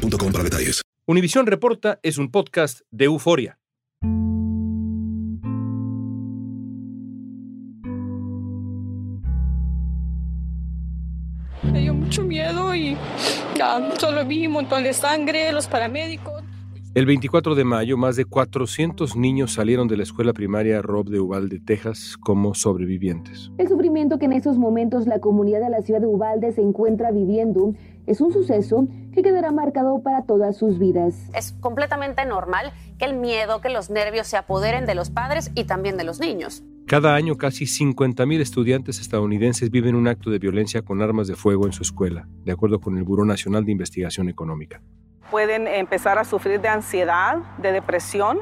boostmobile.com para detalles. Univisión Reporta es un podcast de euforia. Me dio mucho miedo y ya, solo vi un montón de sangre, los paramédicos. El 24 de mayo, más de 400 niños salieron de la escuela primaria Rob de Uvalde, Texas, como sobrevivientes. El sufrimiento que en esos momentos la comunidad de la ciudad de Uvalde se encuentra viviendo es un suceso que quedará marcado para todas sus vidas. Es completamente normal que el miedo, que los nervios se apoderen de los padres y también de los niños. Cada año casi 50.000 estudiantes estadounidenses viven un acto de violencia con armas de fuego en su escuela, de acuerdo con el Buró Nacional de Investigación Económica. Pueden empezar a sufrir de ansiedad, de depresión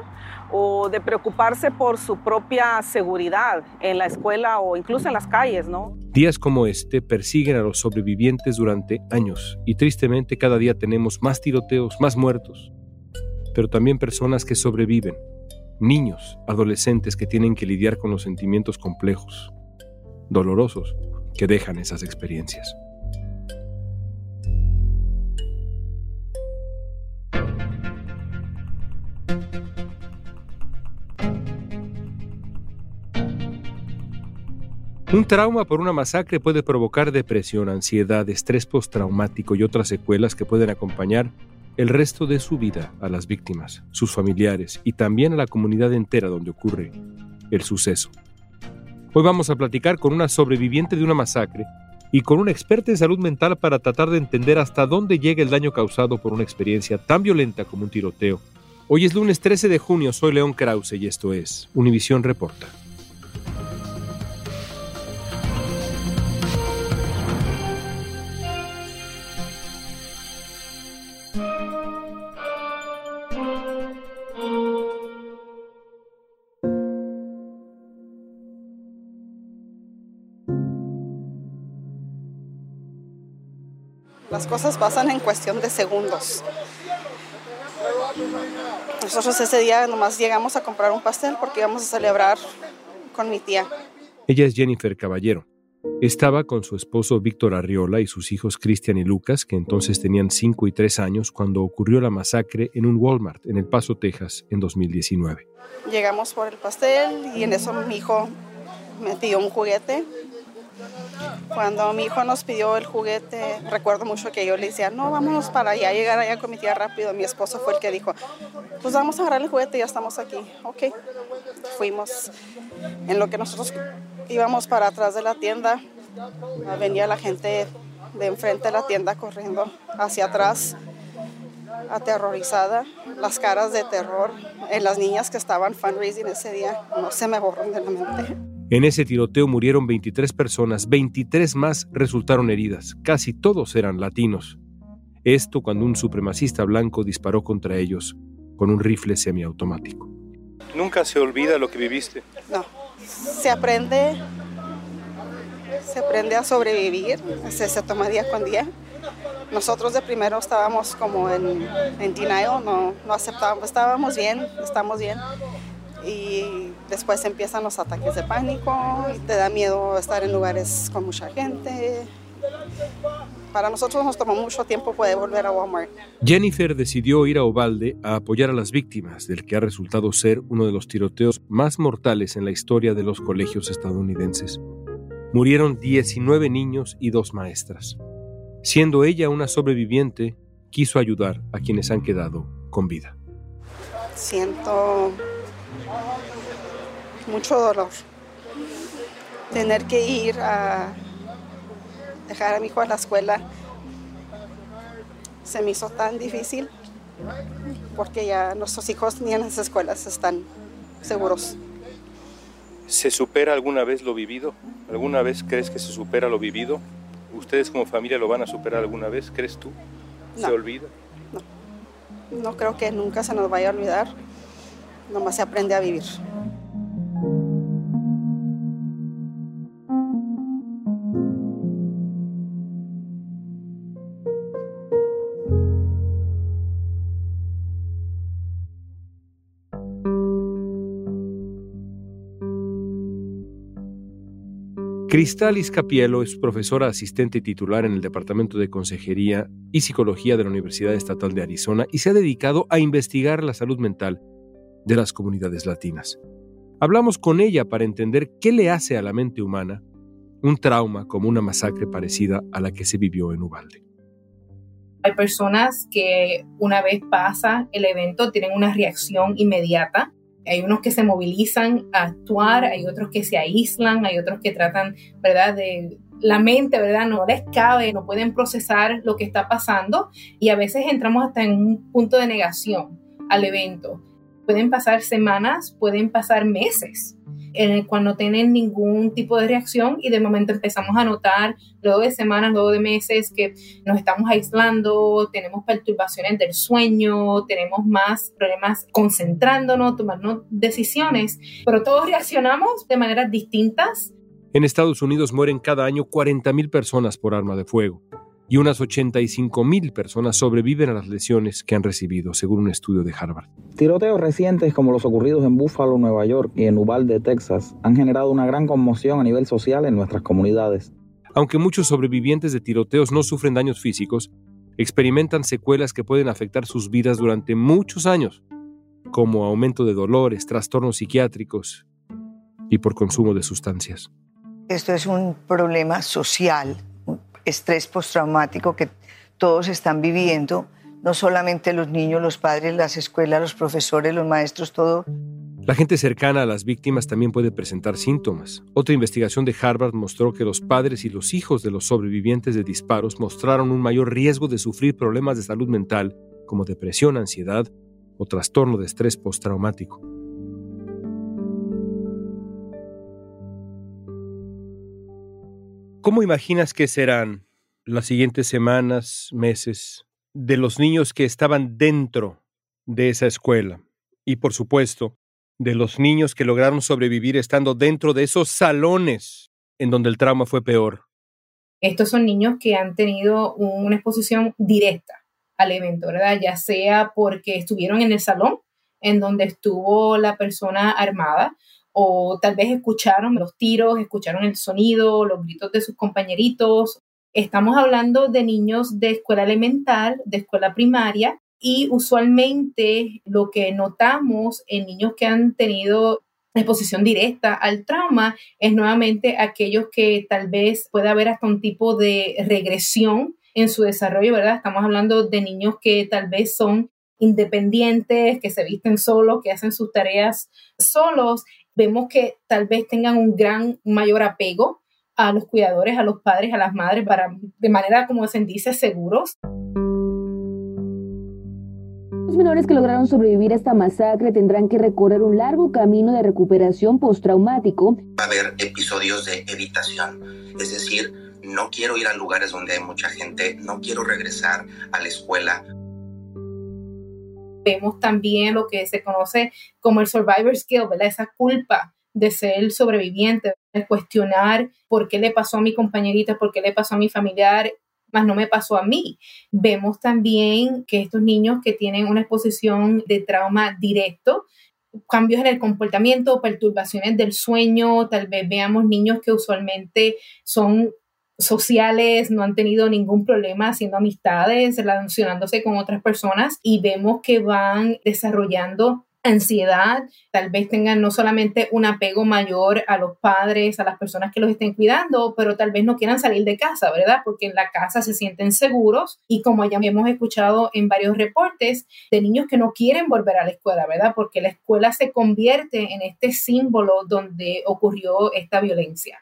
o de preocuparse por su propia seguridad en la escuela o incluso en las calles, ¿no? Días como este persiguen a los sobrevivientes durante años y tristemente cada día tenemos más tiroteos, más muertos, pero también personas que sobreviven, niños, adolescentes que tienen que lidiar con los sentimientos complejos, dolorosos, que dejan esas experiencias. Un trauma por una masacre puede provocar depresión, ansiedad, estrés postraumático y otras secuelas que pueden acompañar el resto de su vida a las víctimas, sus familiares y también a la comunidad entera donde ocurre el suceso. Hoy vamos a platicar con una sobreviviente de una masacre y con una experta en salud mental para tratar de entender hasta dónde llega el daño causado por una experiencia tan violenta como un tiroteo. Hoy es lunes 13 de junio, soy León Krause y esto es Univisión Reporta. Las cosas pasan en cuestión de segundos. Nosotros ese día nomás llegamos a comprar un pastel porque íbamos a celebrar con mi tía. Ella es Jennifer Caballero. Estaba con su esposo Víctor Arriola y sus hijos Cristian y Lucas, que entonces tenían 5 y 3 años, cuando ocurrió la masacre en un Walmart en El Paso, Texas, en 2019. Llegamos por el pastel y en eso mi hijo me pidió un juguete. Cuando mi hijo nos pidió el juguete, recuerdo mucho que yo le decía, no, vámonos para allá, llegar allá con mi tía rápido. Mi esposo fue el que dijo, pues vamos a agarrar el juguete, ya estamos aquí. Ok, fuimos. En lo que nosotros íbamos para atrás de la tienda, venía la gente de enfrente de la tienda corriendo hacia atrás, aterrorizada, las caras de terror en las niñas que estaban fundraising ese día, no se me borran de la mente. En ese tiroteo murieron 23 personas, 23 más resultaron heridas, casi todos eran latinos. Esto cuando un supremacista blanco disparó contra ellos con un rifle semiautomático. ¿Nunca se olvida lo que viviste? No, se aprende, se aprende a sobrevivir, se, se toma día con día. Nosotros de primero estábamos como en, en denial, no, no aceptábamos, estábamos bien, estamos bien. Y después empiezan los ataques de pánico, te da miedo estar en lugares con mucha gente. Para nosotros nos tomó mucho tiempo poder volver a Walmart. Jennifer decidió ir a Ovalde a apoyar a las víctimas del que ha resultado ser uno de los tiroteos más mortales en la historia de los colegios estadounidenses. Murieron 19 niños y dos maestras. Siendo ella una sobreviviente, quiso ayudar a quienes han quedado con vida. Siento mucho dolor. Tener que ir a dejar a mi hijo a la escuela se me hizo tan difícil porque ya nuestros hijos ni en las escuelas están seguros. ¿Se supera alguna vez lo vivido? ¿Alguna vez crees que se supera lo vivido? ¿Ustedes como familia lo van a superar alguna vez? ¿Crees tú? ¿Se No. olvida? No. no creo que nunca se nos vaya a olvidar, nomás se aprende a vivir. Cristal Iscapielo es profesora asistente titular en el Departamento de Consejería y Psicología de la Universidad Estatal de Arizona y se ha dedicado a investigar la salud mental de las comunidades latinas. Hablamos con ella para entender qué le hace a la mente humana un trauma como una masacre parecida a la que se vivió en Ubalde. Hay personas que una vez pasa el evento tienen una reacción inmediata hay unos que se movilizan a actuar, hay otros que se aíslan, hay otros que tratan, ¿verdad?, de la mente, ¿verdad? No les cabe, no pueden procesar lo que está pasando y a veces entramos hasta en un punto de negación al evento. Pueden pasar semanas, pueden pasar meses en el cual no tienen ningún tipo de reacción y de momento empezamos a notar, luego de semanas, luego de meses, que nos estamos aislando, tenemos perturbaciones del sueño, tenemos más problemas concentrándonos, tomando decisiones, pero todos reaccionamos de maneras distintas. En Estados Unidos mueren cada año 40.000 personas por arma de fuego y unas 85 mil personas sobreviven a las lesiones que han recibido, según un estudio de Harvard. Tiroteos recientes como los ocurridos en Buffalo, Nueva York y en Uvalde, Texas, han generado una gran conmoción a nivel social en nuestras comunidades. Aunque muchos sobrevivientes de tiroteos no sufren daños físicos, experimentan secuelas que pueden afectar sus vidas durante muchos años, como aumento de dolores, trastornos psiquiátricos y por consumo de sustancias. Esto es un problema social estrés postraumático que todos están viviendo, no solamente los niños, los padres, las escuelas, los profesores, los maestros, todo. La gente cercana a las víctimas también puede presentar síntomas. Otra investigación de Harvard mostró que los padres y los hijos de los sobrevivientes de disparos mostraron un mayor riesgo de sufrir problemas de salud mental como depresión, ansiedad o trastorno de estrés postraumático. ¿Cómo imaginas que serán las siguientes semanas, meses, de los niños que estaban dentro de esa escuela? Y por supuesto, de los niños que lograron sobrevivir estando dentro de esos salones en donde el trauma fue peor. Estos son niños que han tenido una exposición directa al evento, ¿verdad? Ya sea porque estuvieron en el salón en donde estuvo la persona armada o tal vez escucharon los tiros, escucharon el sonido, los gritos de sus compañeritos. Estamos hablando de niños de escuela elemental, de escuela primaria, y usualmente lo que notamos en niños que han tenido exposición directa al trauma es nuevamente aquellos que tal vez pueda haber hasta un tipo de regresión en su desarrollo, ¿verdad? Estamos hablando de niños que tal vez son independientes, que se visten solos, que hacen sus tareas solos vemos que tal vez tengan un gran mayor apego a los cuidadores, a los padres, a las madres, para de manera, como se dice, seguros. Los menores que lograron sobrevivir a esta masacre tendrán que recorrer un largo camino de recuperación postraumático. Va a haber episodios de evitación, es decir, no quiero ir a lugares donde hay mucha gente, no quiero regresar a la escuela, vemos también lo que se conoce como el survivor skill. Esa culpa de ser sobreviviente, de cuestionar por qué le pasó a mi compañerita, por qué le pasó a mi familiar, más no me pasó a mí. Vemos también que estos niños que tienen una exposición de trauma directo, cambios en el comportamiento, perturbaciones del sueño, tal vez veamos niños que usualmente son sociales, no han tenido ningún problema haciendo amistades, relacionándose con otras personas y vemos que van desarrollando ansiedad, tal vez tengan no solamente un apego mayor a los padres, a las personas que los estén cuidando, pero tal vez no quieran salir de casa, ¿verdad? Porque en la casa se sienten seguros y como ya hemos escuchado en varios reportes de niños que no quieren volver a la escuela, ¿verdad? Porque la escuela se convierte en este símbolo donde ocurrió esta violencia.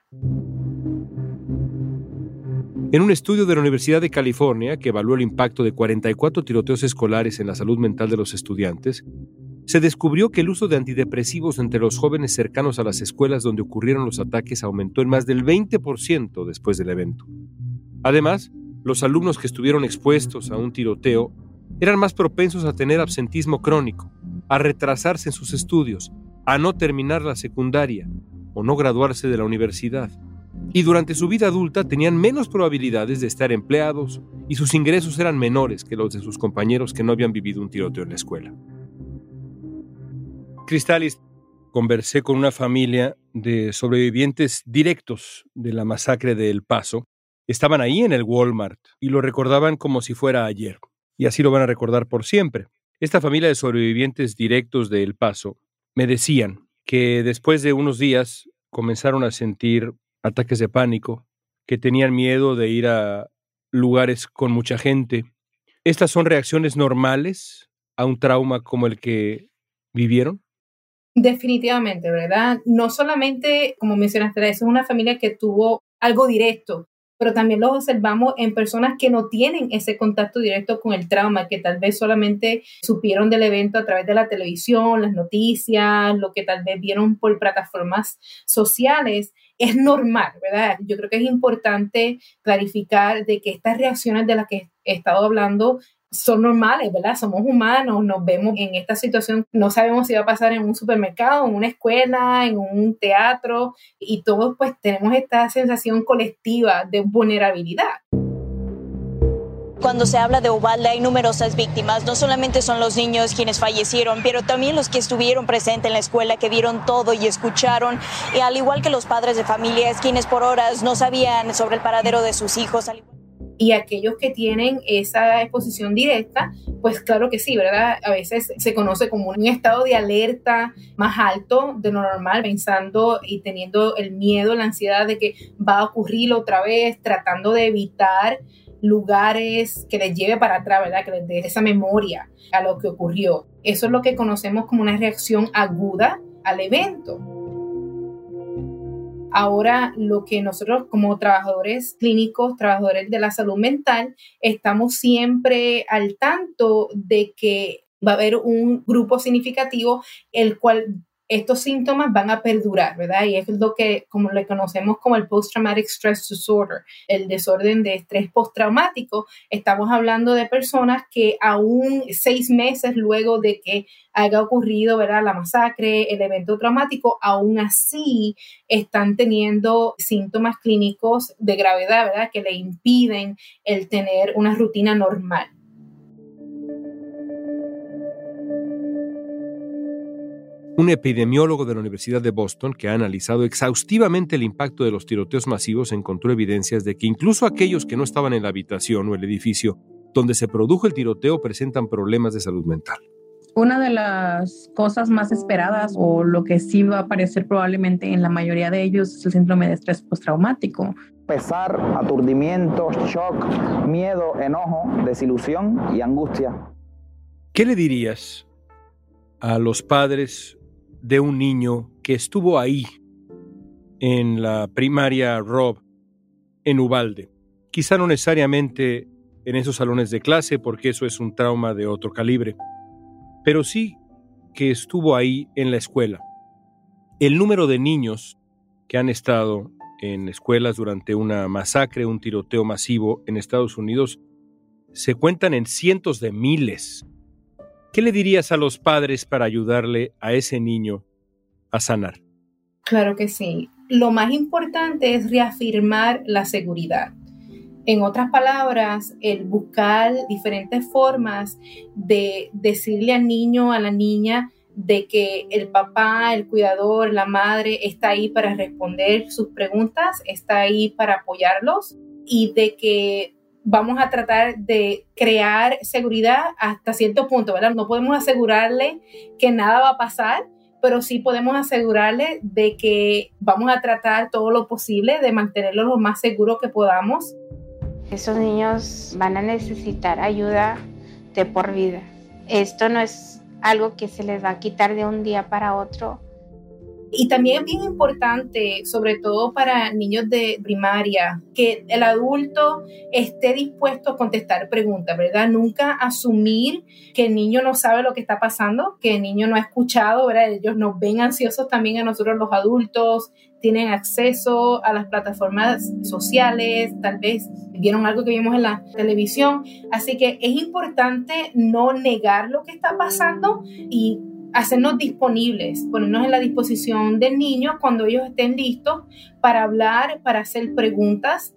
En un estudio de la Universidad de California que evaluó el impacto de 44 tiroteos escolares en la salud mental de los estudiantes, se descubrió que el uso de antidepresivos entre los jóvenes cercanos a las escuelas donde ocurrieron los ataques aumentó en más del 20% después del evento. Además, los alumnos que estuvieron expuestos a un tiroteo eran más propensos a tener absentismo crónico, a retrasarse en sus estudios, a no terminar la secundaria o no graduarse de la universidad. Y durante su vida adulta tenían menos probabilidades de estar empleados y sus ingresos eran menores que los de sus compañeros que no habían vivido un tiroteo en la escuela. Cristalis, conversé con una familia de sobrevivientes directos de la masacre de El Paso. Estaban ahí en el Walmart y lo recordaban como si fuera ayer. Y así lo van a recordar por siempre. Esta familia de sobrevivientes directos de El Paso me decían que después de unos días comenzaron a sentir ataques de pánico, que tenían miedo de ir a lugares con mucha gente. ¿Estas son reacciones normales a un trauma como el que vivieron? Definitivamente, ¿verdad? No solamente, como mencionaste, es una familia que tuvo algo directo, pero también lo observamos en personas que no tienen ese contacto directo con el trauma, que tal vez solamente supieron del evento a través de la televisión, las noticias, lo que tal vez vieron por plataformas sociales. Es normal, ¿verdad? Yo creo que es importante clarificar de que estas reacciones de las que he estado hablando son normales, ¿verdad? Somos humanos, nos vemos en esta situación, no sabemos si va a pasar en un supermercado, en una escuela, en un teatro, y todos pues tenemos esta sensación colectiva de vulnerabilidad. Cuando se habla de Ubalde hay numerosas víctimas, no solamente son los niños quienes fallecieron, pero también los que estuvieron presentes en la escuela, que vieron todo y escucharon, y al igual que los padres de familias, quienes por horas no sabían sobre el paradero de sus hijos. Al igual y aquellos que tienen esa exposición directa, pues claro que sí, ¿verdad? A veces se conoce como un estado de alerta más alto de lo normal, pensando y teniendo el miedo, la ansiedad de que va a ocurrir otra vez, tratando de evitar lugares que les lleve para atrás, ¿verdad? Que les dé esa memoria a lo que ocurrió. Eso es lo que conocemos como una reacción aguda al evento. Ahora, lo que nosotros como trabajadores clínicos, trabajadores de la salud mental, estamos siempre al tanto de que va a haber un grupo significativo el cual estos síntomas van a perdurar, ¿verdad? Y es lo que como le conocemos como el post-traumatic stress disorder, el desorden de estrés postraumático. Estamos hablando de personas que aún seis meses luego de que haya ocurrido, ¿verdad? La masacre, el evento traumático, aún así están teniendo síntomas clínicos de gravedad, ¿verdad? Que le impiden el tener una rutina normal. Un epidemiólogo de la Universidad de Boston que ha analizado exhaustivamente el impacto de los tiroteos masivos encontró evidencias de que incluso aquellos que no estaban en la habitación o el edificio donde se produjo el tiroteo presentan problemas de salud mental. Una de las cosas más esperadas o lo que sí va a aparecer probablemente en la mayoría de ellos es el síndrome de estrés postraumático. Pesar, aturdimiento, shock, miedo, enojo, desilusión y angustia. ¿Qué le dirías a los padres de un niño que estuvo ahí en la primaria Rob en Ubalde. Quizá no necesariamente en esos salones de clase, porque eso es un trauma de otro calibre, pero sí que estuvo ahí en la escuela. El número de niños que han estado en escuelas durante una masacre, un tiroteo masivo en Estados Unidos, se cuentan en cientos de miles. ¿Qué le dirías a los padres para ayudarle a ese niño a sanar? Claro que sí. Lo más importante es reafirmar la seguridad. En otras palabras, el buscar diferentes formas de decirle al niño, a la niña, de que el papá, el cuidador, la madre está ahí para responder sus preguntas, está ahí para apoyarlos y de que vamos a tratar de crear seguridad hasta cierto punto, ¿verdad? No podemos asegurarle que nada va a pasar, pero sí podemos asegurarle de que vamos a tratar todo lo posible de mantenerlo lo más seguro que podamos. Esos niños van a necesitar ayuda de por vida. Esto no es algo que se les va a quitar de un día para otro y también es bien importante, sobre todo para niños de primaria, que el adulto esté dispuesto a contestar preguntas, ¿verdad? Nunca asumir que el niño no sabe lo que está pasando, que el niño no ha escuchado, ¿verdad? Ellos nos ven ansiosos también a nosotros los adultos, tienen acceso a las plataformas sociales, tal vez vieron algo que vimos en la televisión. Así que es importante no negar lo que está pasando y hacernos disponibles, ponernos en la disposición del niño cuando ellos estén listos para hablar, para hacer preguntas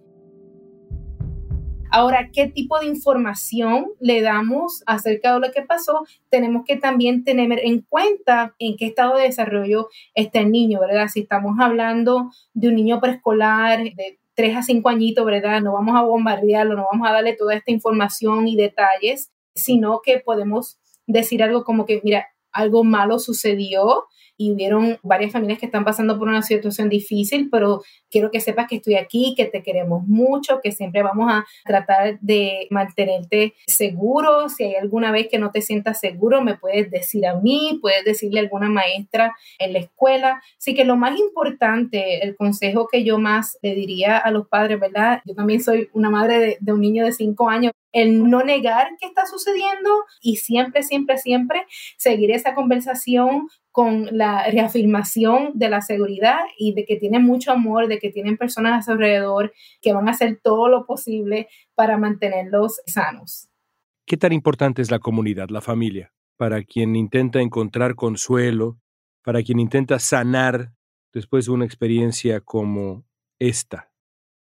Ahora, ¿qué tipo de información le damos acerca de lo que pasó? Tenemos que también tener en cuenta en qué estado de desarrollo está el niño, ¿verdad? Si estamos hablando de un niño preescolar de 3 a 5 añitos, ¿verdad? No vamos a bombardearlo, no vamos a darle toda esta información y detalles, sino que podemos decir algo como que, mira, algo malo sucedió y hubieron varias familias que están pasando por una situación difícil, pero quiero que sepas que estoy aquí, que te queremos mucho, que siempre vamos a tratar de mantenerte seguro. Si hay alguna vez que no te sientas seguro, me puedes decir a mí, puedes decirle a alguna maestra en la escuela. Así que lo más importante, el consejo que yo más le diría a los padres, ¿verdad? Yo también soy una madre de, de un niño de cinco años el no negar qué está sucediendo y siempre, siempre, siempre seguir esa conversación con la reafirmación de la seguridad y de que tienen mucho amor, de que tienen personas a su alrededor que van a hacer todo lo posible para mantenerlos sanos. ¿Qué tan importante es la comunidad, la familia, para quien intenta encontrar consuelo, para quien intenta sanar después de una experiencia como esta?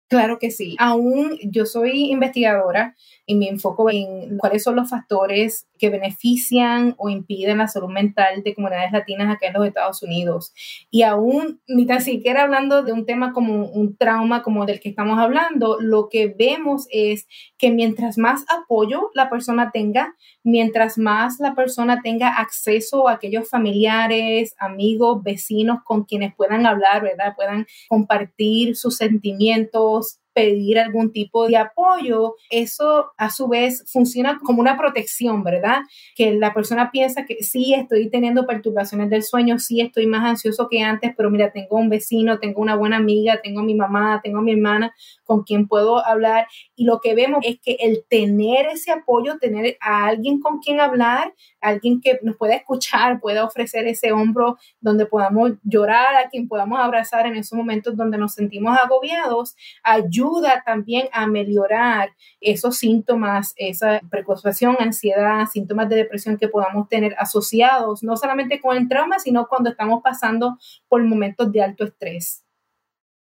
Claro que sí. Aún yo soy investigadora y me enfoco en cuáles son los factores que benefician o impiden la salud mental de comunidades latinas acá en los Estados Unidos. Y aún ni tan siquiera hablando de un tema como un trauma como del que estamos hablando, lo que vemos es que mientras más apoyo la persona tenga, mientras más la persona tenga acceso a aquellos familiares, amigos, vecinos con quienes puedan hablar, ¿verdad? Puedan compartir sus sentimientos, pedir algún tipo de apoyo, eso a su vez funciona como una protección, ¿verdad? Que la persona piensa que sí, estoy teniendo perturbaciones del sueño, sí, estoy más ansioso que antes, pero mira, tengo un vecino, tengo una buena amiga, tengo a mi mamá, tengo mi hermana con quien puedo hablar. Y lo que vemos es que el tener ese apoyo, tener a alguien con quien hablar, alguien que nos pueda escuchar, pueda ofrecer ese hombro donde podamos llorar, a quien podamos abrazar en esos momentos donde nos sentimos agobiados, ayuda también a mejorar esos síntomas, esa preocupación, ansiedad, síntomas de depresión que podamos tener asociados, no solamente con el trauma, sino cuando estamos pasando por momentos de alto estrés.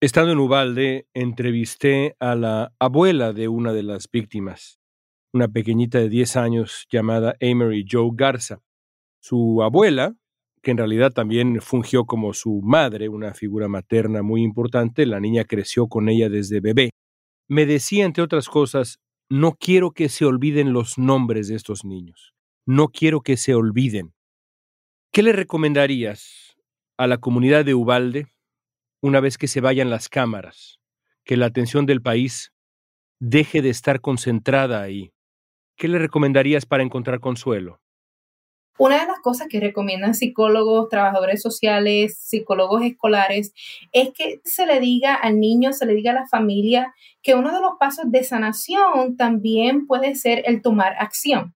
Estando en Ubalde, entrevisté a la abuela de una de las víctimas, una pequeñita de 10 años llamada Amory Joe Garza. Su abuela, que en realidad también fungió como su madre, una figura materna muy importante, la niña creció con ella desde bebé, me decía, entre otras cosas, no quiero que se olviden los nombres de estos niños, no quiero que se olviden. ¿Qué le recomendarías a la comunidad de Ubalde una vez que se vayan las cámaras, que la atención del país deje de estar concentrada ahí? ¿Qué le recomendarías para encontrar consuelo? Una de las cosas que recomiendan psicólogos, trabajadores sociales, psicólogos escolares, es que se le diga al niño, se le diga a la familia que uno de los pasos de sanación también puede ser el tomar acción.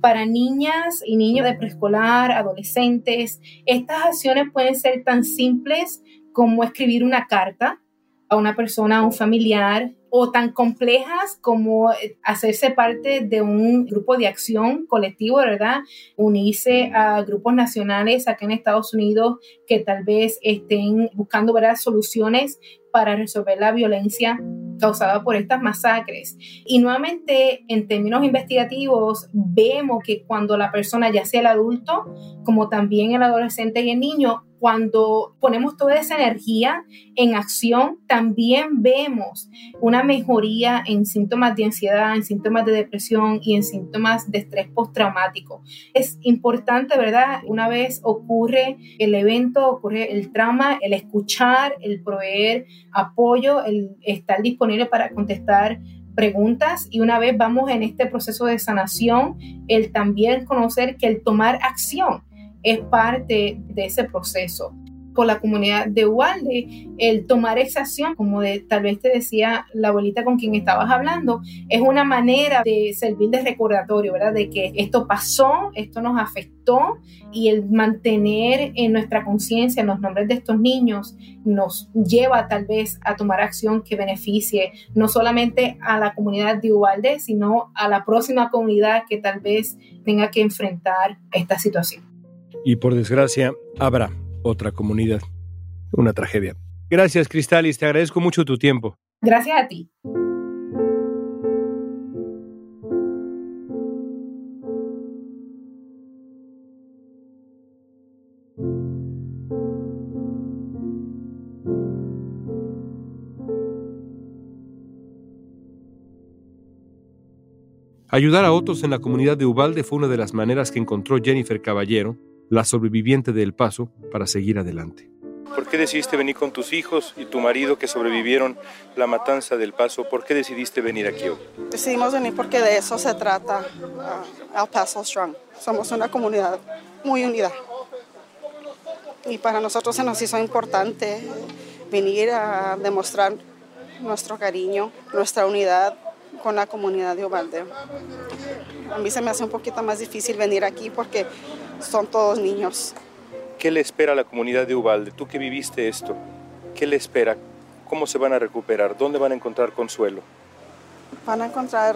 Para niñas y niños de preescolar, adolescentes, estas acciones pueden ser tan simples como escribir una carta a una persona, a un familiar, o tan complejas como eh, hacerse parte de un grupo de acción colectivo, ¿verdad? Unirse a grupos nacionales acá en Estados Unidos que tal vez estén buscando ¿verdad? soluciones para resolver la violencia causada por estas masacres. Y nuevamente, en términos investigativos, vemos que cuando la persona, ya sea el adulto, como también el adolescente y el niño, cuando ponemos toda esa energía en acción, también vemos una mejoría en síntomas de ansiedad, en síntomas de depresión y en síntomas de estrés postraumático. Es importante, ¿verdad? Una vez ocurre el evento, ocurre el trauma, el escuchar, el proveer apoyo, el estar disponible para contestar preguntas y una vez vamos en este proceso de sanación, el también conocer que el tomar acción es parte de ese proceso. Por la comunidad de Ubalde, el tomar esa acción, como de, tal vez te decía la abuelita con quien estabas hablando, es una manera de servir de recordatorio, ¿verdad? De que esto pasó, esto nos afectó y el mantener en nuestra conciencia los nombres de estos niños nos lleva tal vez a tomar acción que beneficie no solamente a la comunidad de Ubalde, sino a la próxima comunidad que tal vez tenga que enfrentar esta situación. Y por desgracia, habrá otra comunidad. Una tragedia. Gracias, Cristalis, te agradezco mucho tu tiempo. Gracias a ti. Ayudar a otros en la comunidad de Ubalde fue una de las maneras que encontró Jennifer Caballero la sobreviviente de El Paso, para seguir adelante. ¿Por qué decidiste venir con tus hijos y tu marido que sobrevivieron la matanza del Paso? ¿Por qué decidiste venir aquí hoy? Decidimos venir porque de eso se trata uh, El Paso Strong. Somos una comunidad muy unida. Y para nosotros se nos hizo importante venir a demostrar nuestro cariño, nuestra unidad con la comunidad de Ubalde. A mí se me hace un poquito más difícil venir aquí porque son todos niños. ¿Qué le espera a la comunidad de Ubalde? Tú que viviste esto, ¿qué le espera? ¿Cómo se van a recuperar? ¿Dónde van a encontrar consuelo? Van a encontrar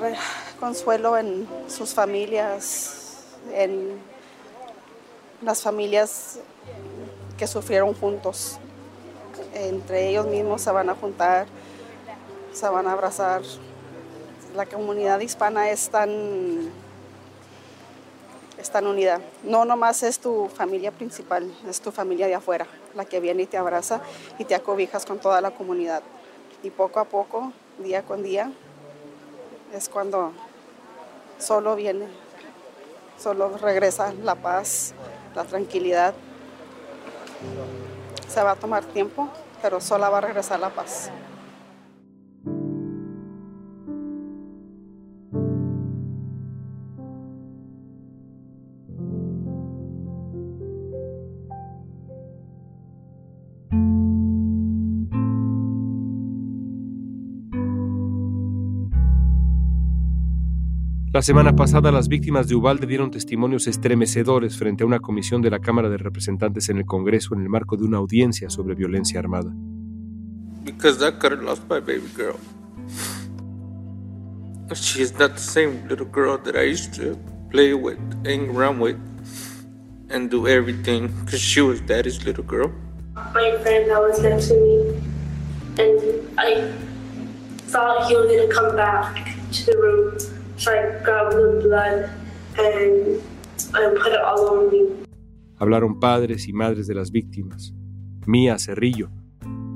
consuelo en sus familias, en las familias que sufrieron juntos. Entre ellos mismos se van a juntar, se van a abrazar. La comunidad hispana es tan están unidas. No nomás es tu familia principal, es tu familia de afuera, la que viene y te abraza y te acobijas con toda la comunidad. Y poco a poco, día con día, es cuando solo viene, solo regresa la paz, la tranquilidad. Se va a tomar tiempo, pero solo va a regresar la paz. La semana pasada las víctimas de Ubalde dieron testimonios estremecedores frente a una comisión de la Cámara de Representantes en el Congreso en el marco de una audiencia sobre violencia armada. Because that girl lost my baby girl. She is not the same little girl that I used to play with, hang around with, and do everything because she was daddy's little girl. My friend that was next to me, and I thought he was going to come back to the room. Hablaron padres y madres de las víctimas. Mía Cerrillo,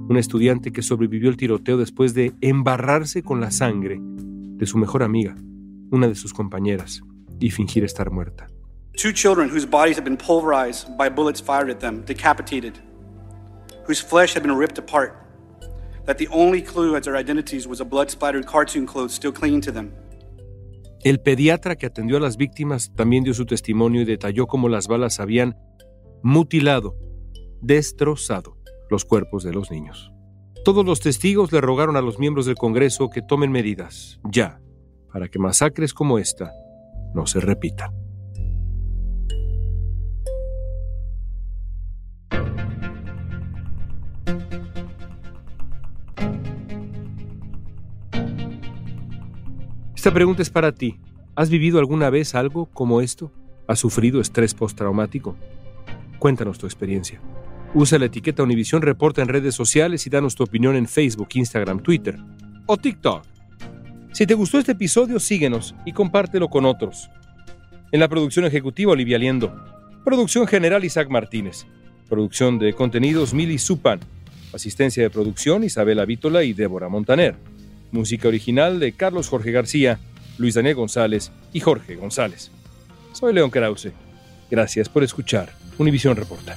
una estudiante que sobrevivió el tiroteo después de embarrarse con la sangre de su mejor amiga, una de sus compañeras, y fingir estar muerta. Two children whose bodies had been pulverized by bullets fired at them, decapitated, whose flesh had been ripped apart, that the only clue as their identities was a blood-splattered cartoon clothes still clinging to them. El pediatra que atendió a las víctimas también dio su testimonio y detalló cómo las balas habían mutilado, destrozado los cuerpos de los niños. Todos los testigos le rogaron a los miembros del Congreso que tomen medidas, ya, para que masacres como esta no se repitan. Esta pregunta es para ti. ¿Has vivido alguna vez algo como esto? ¿Has sufrido estrés postraumático? Cuéntanos tu experiencia. Usa la etiqueta Univisión Reporta en redes sociales y danos tu opinión en Facebook, Instagram, Twitter o TikTok. Si te gustó este episodio, síguenos y compártelo con otros. En la producción ejecutiva, Olivia Liendo. Producción general, Isaac Martínez. Producción de contenidos, Mili Supan. Asistencia de producción, Isabela Vítola y Débora Montaner. Música original de Carlos Jorge García, Luis Daniel González y Jorge González. Soy León Krause. Gracias por escuchar Univisión Reporta.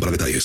para detalles.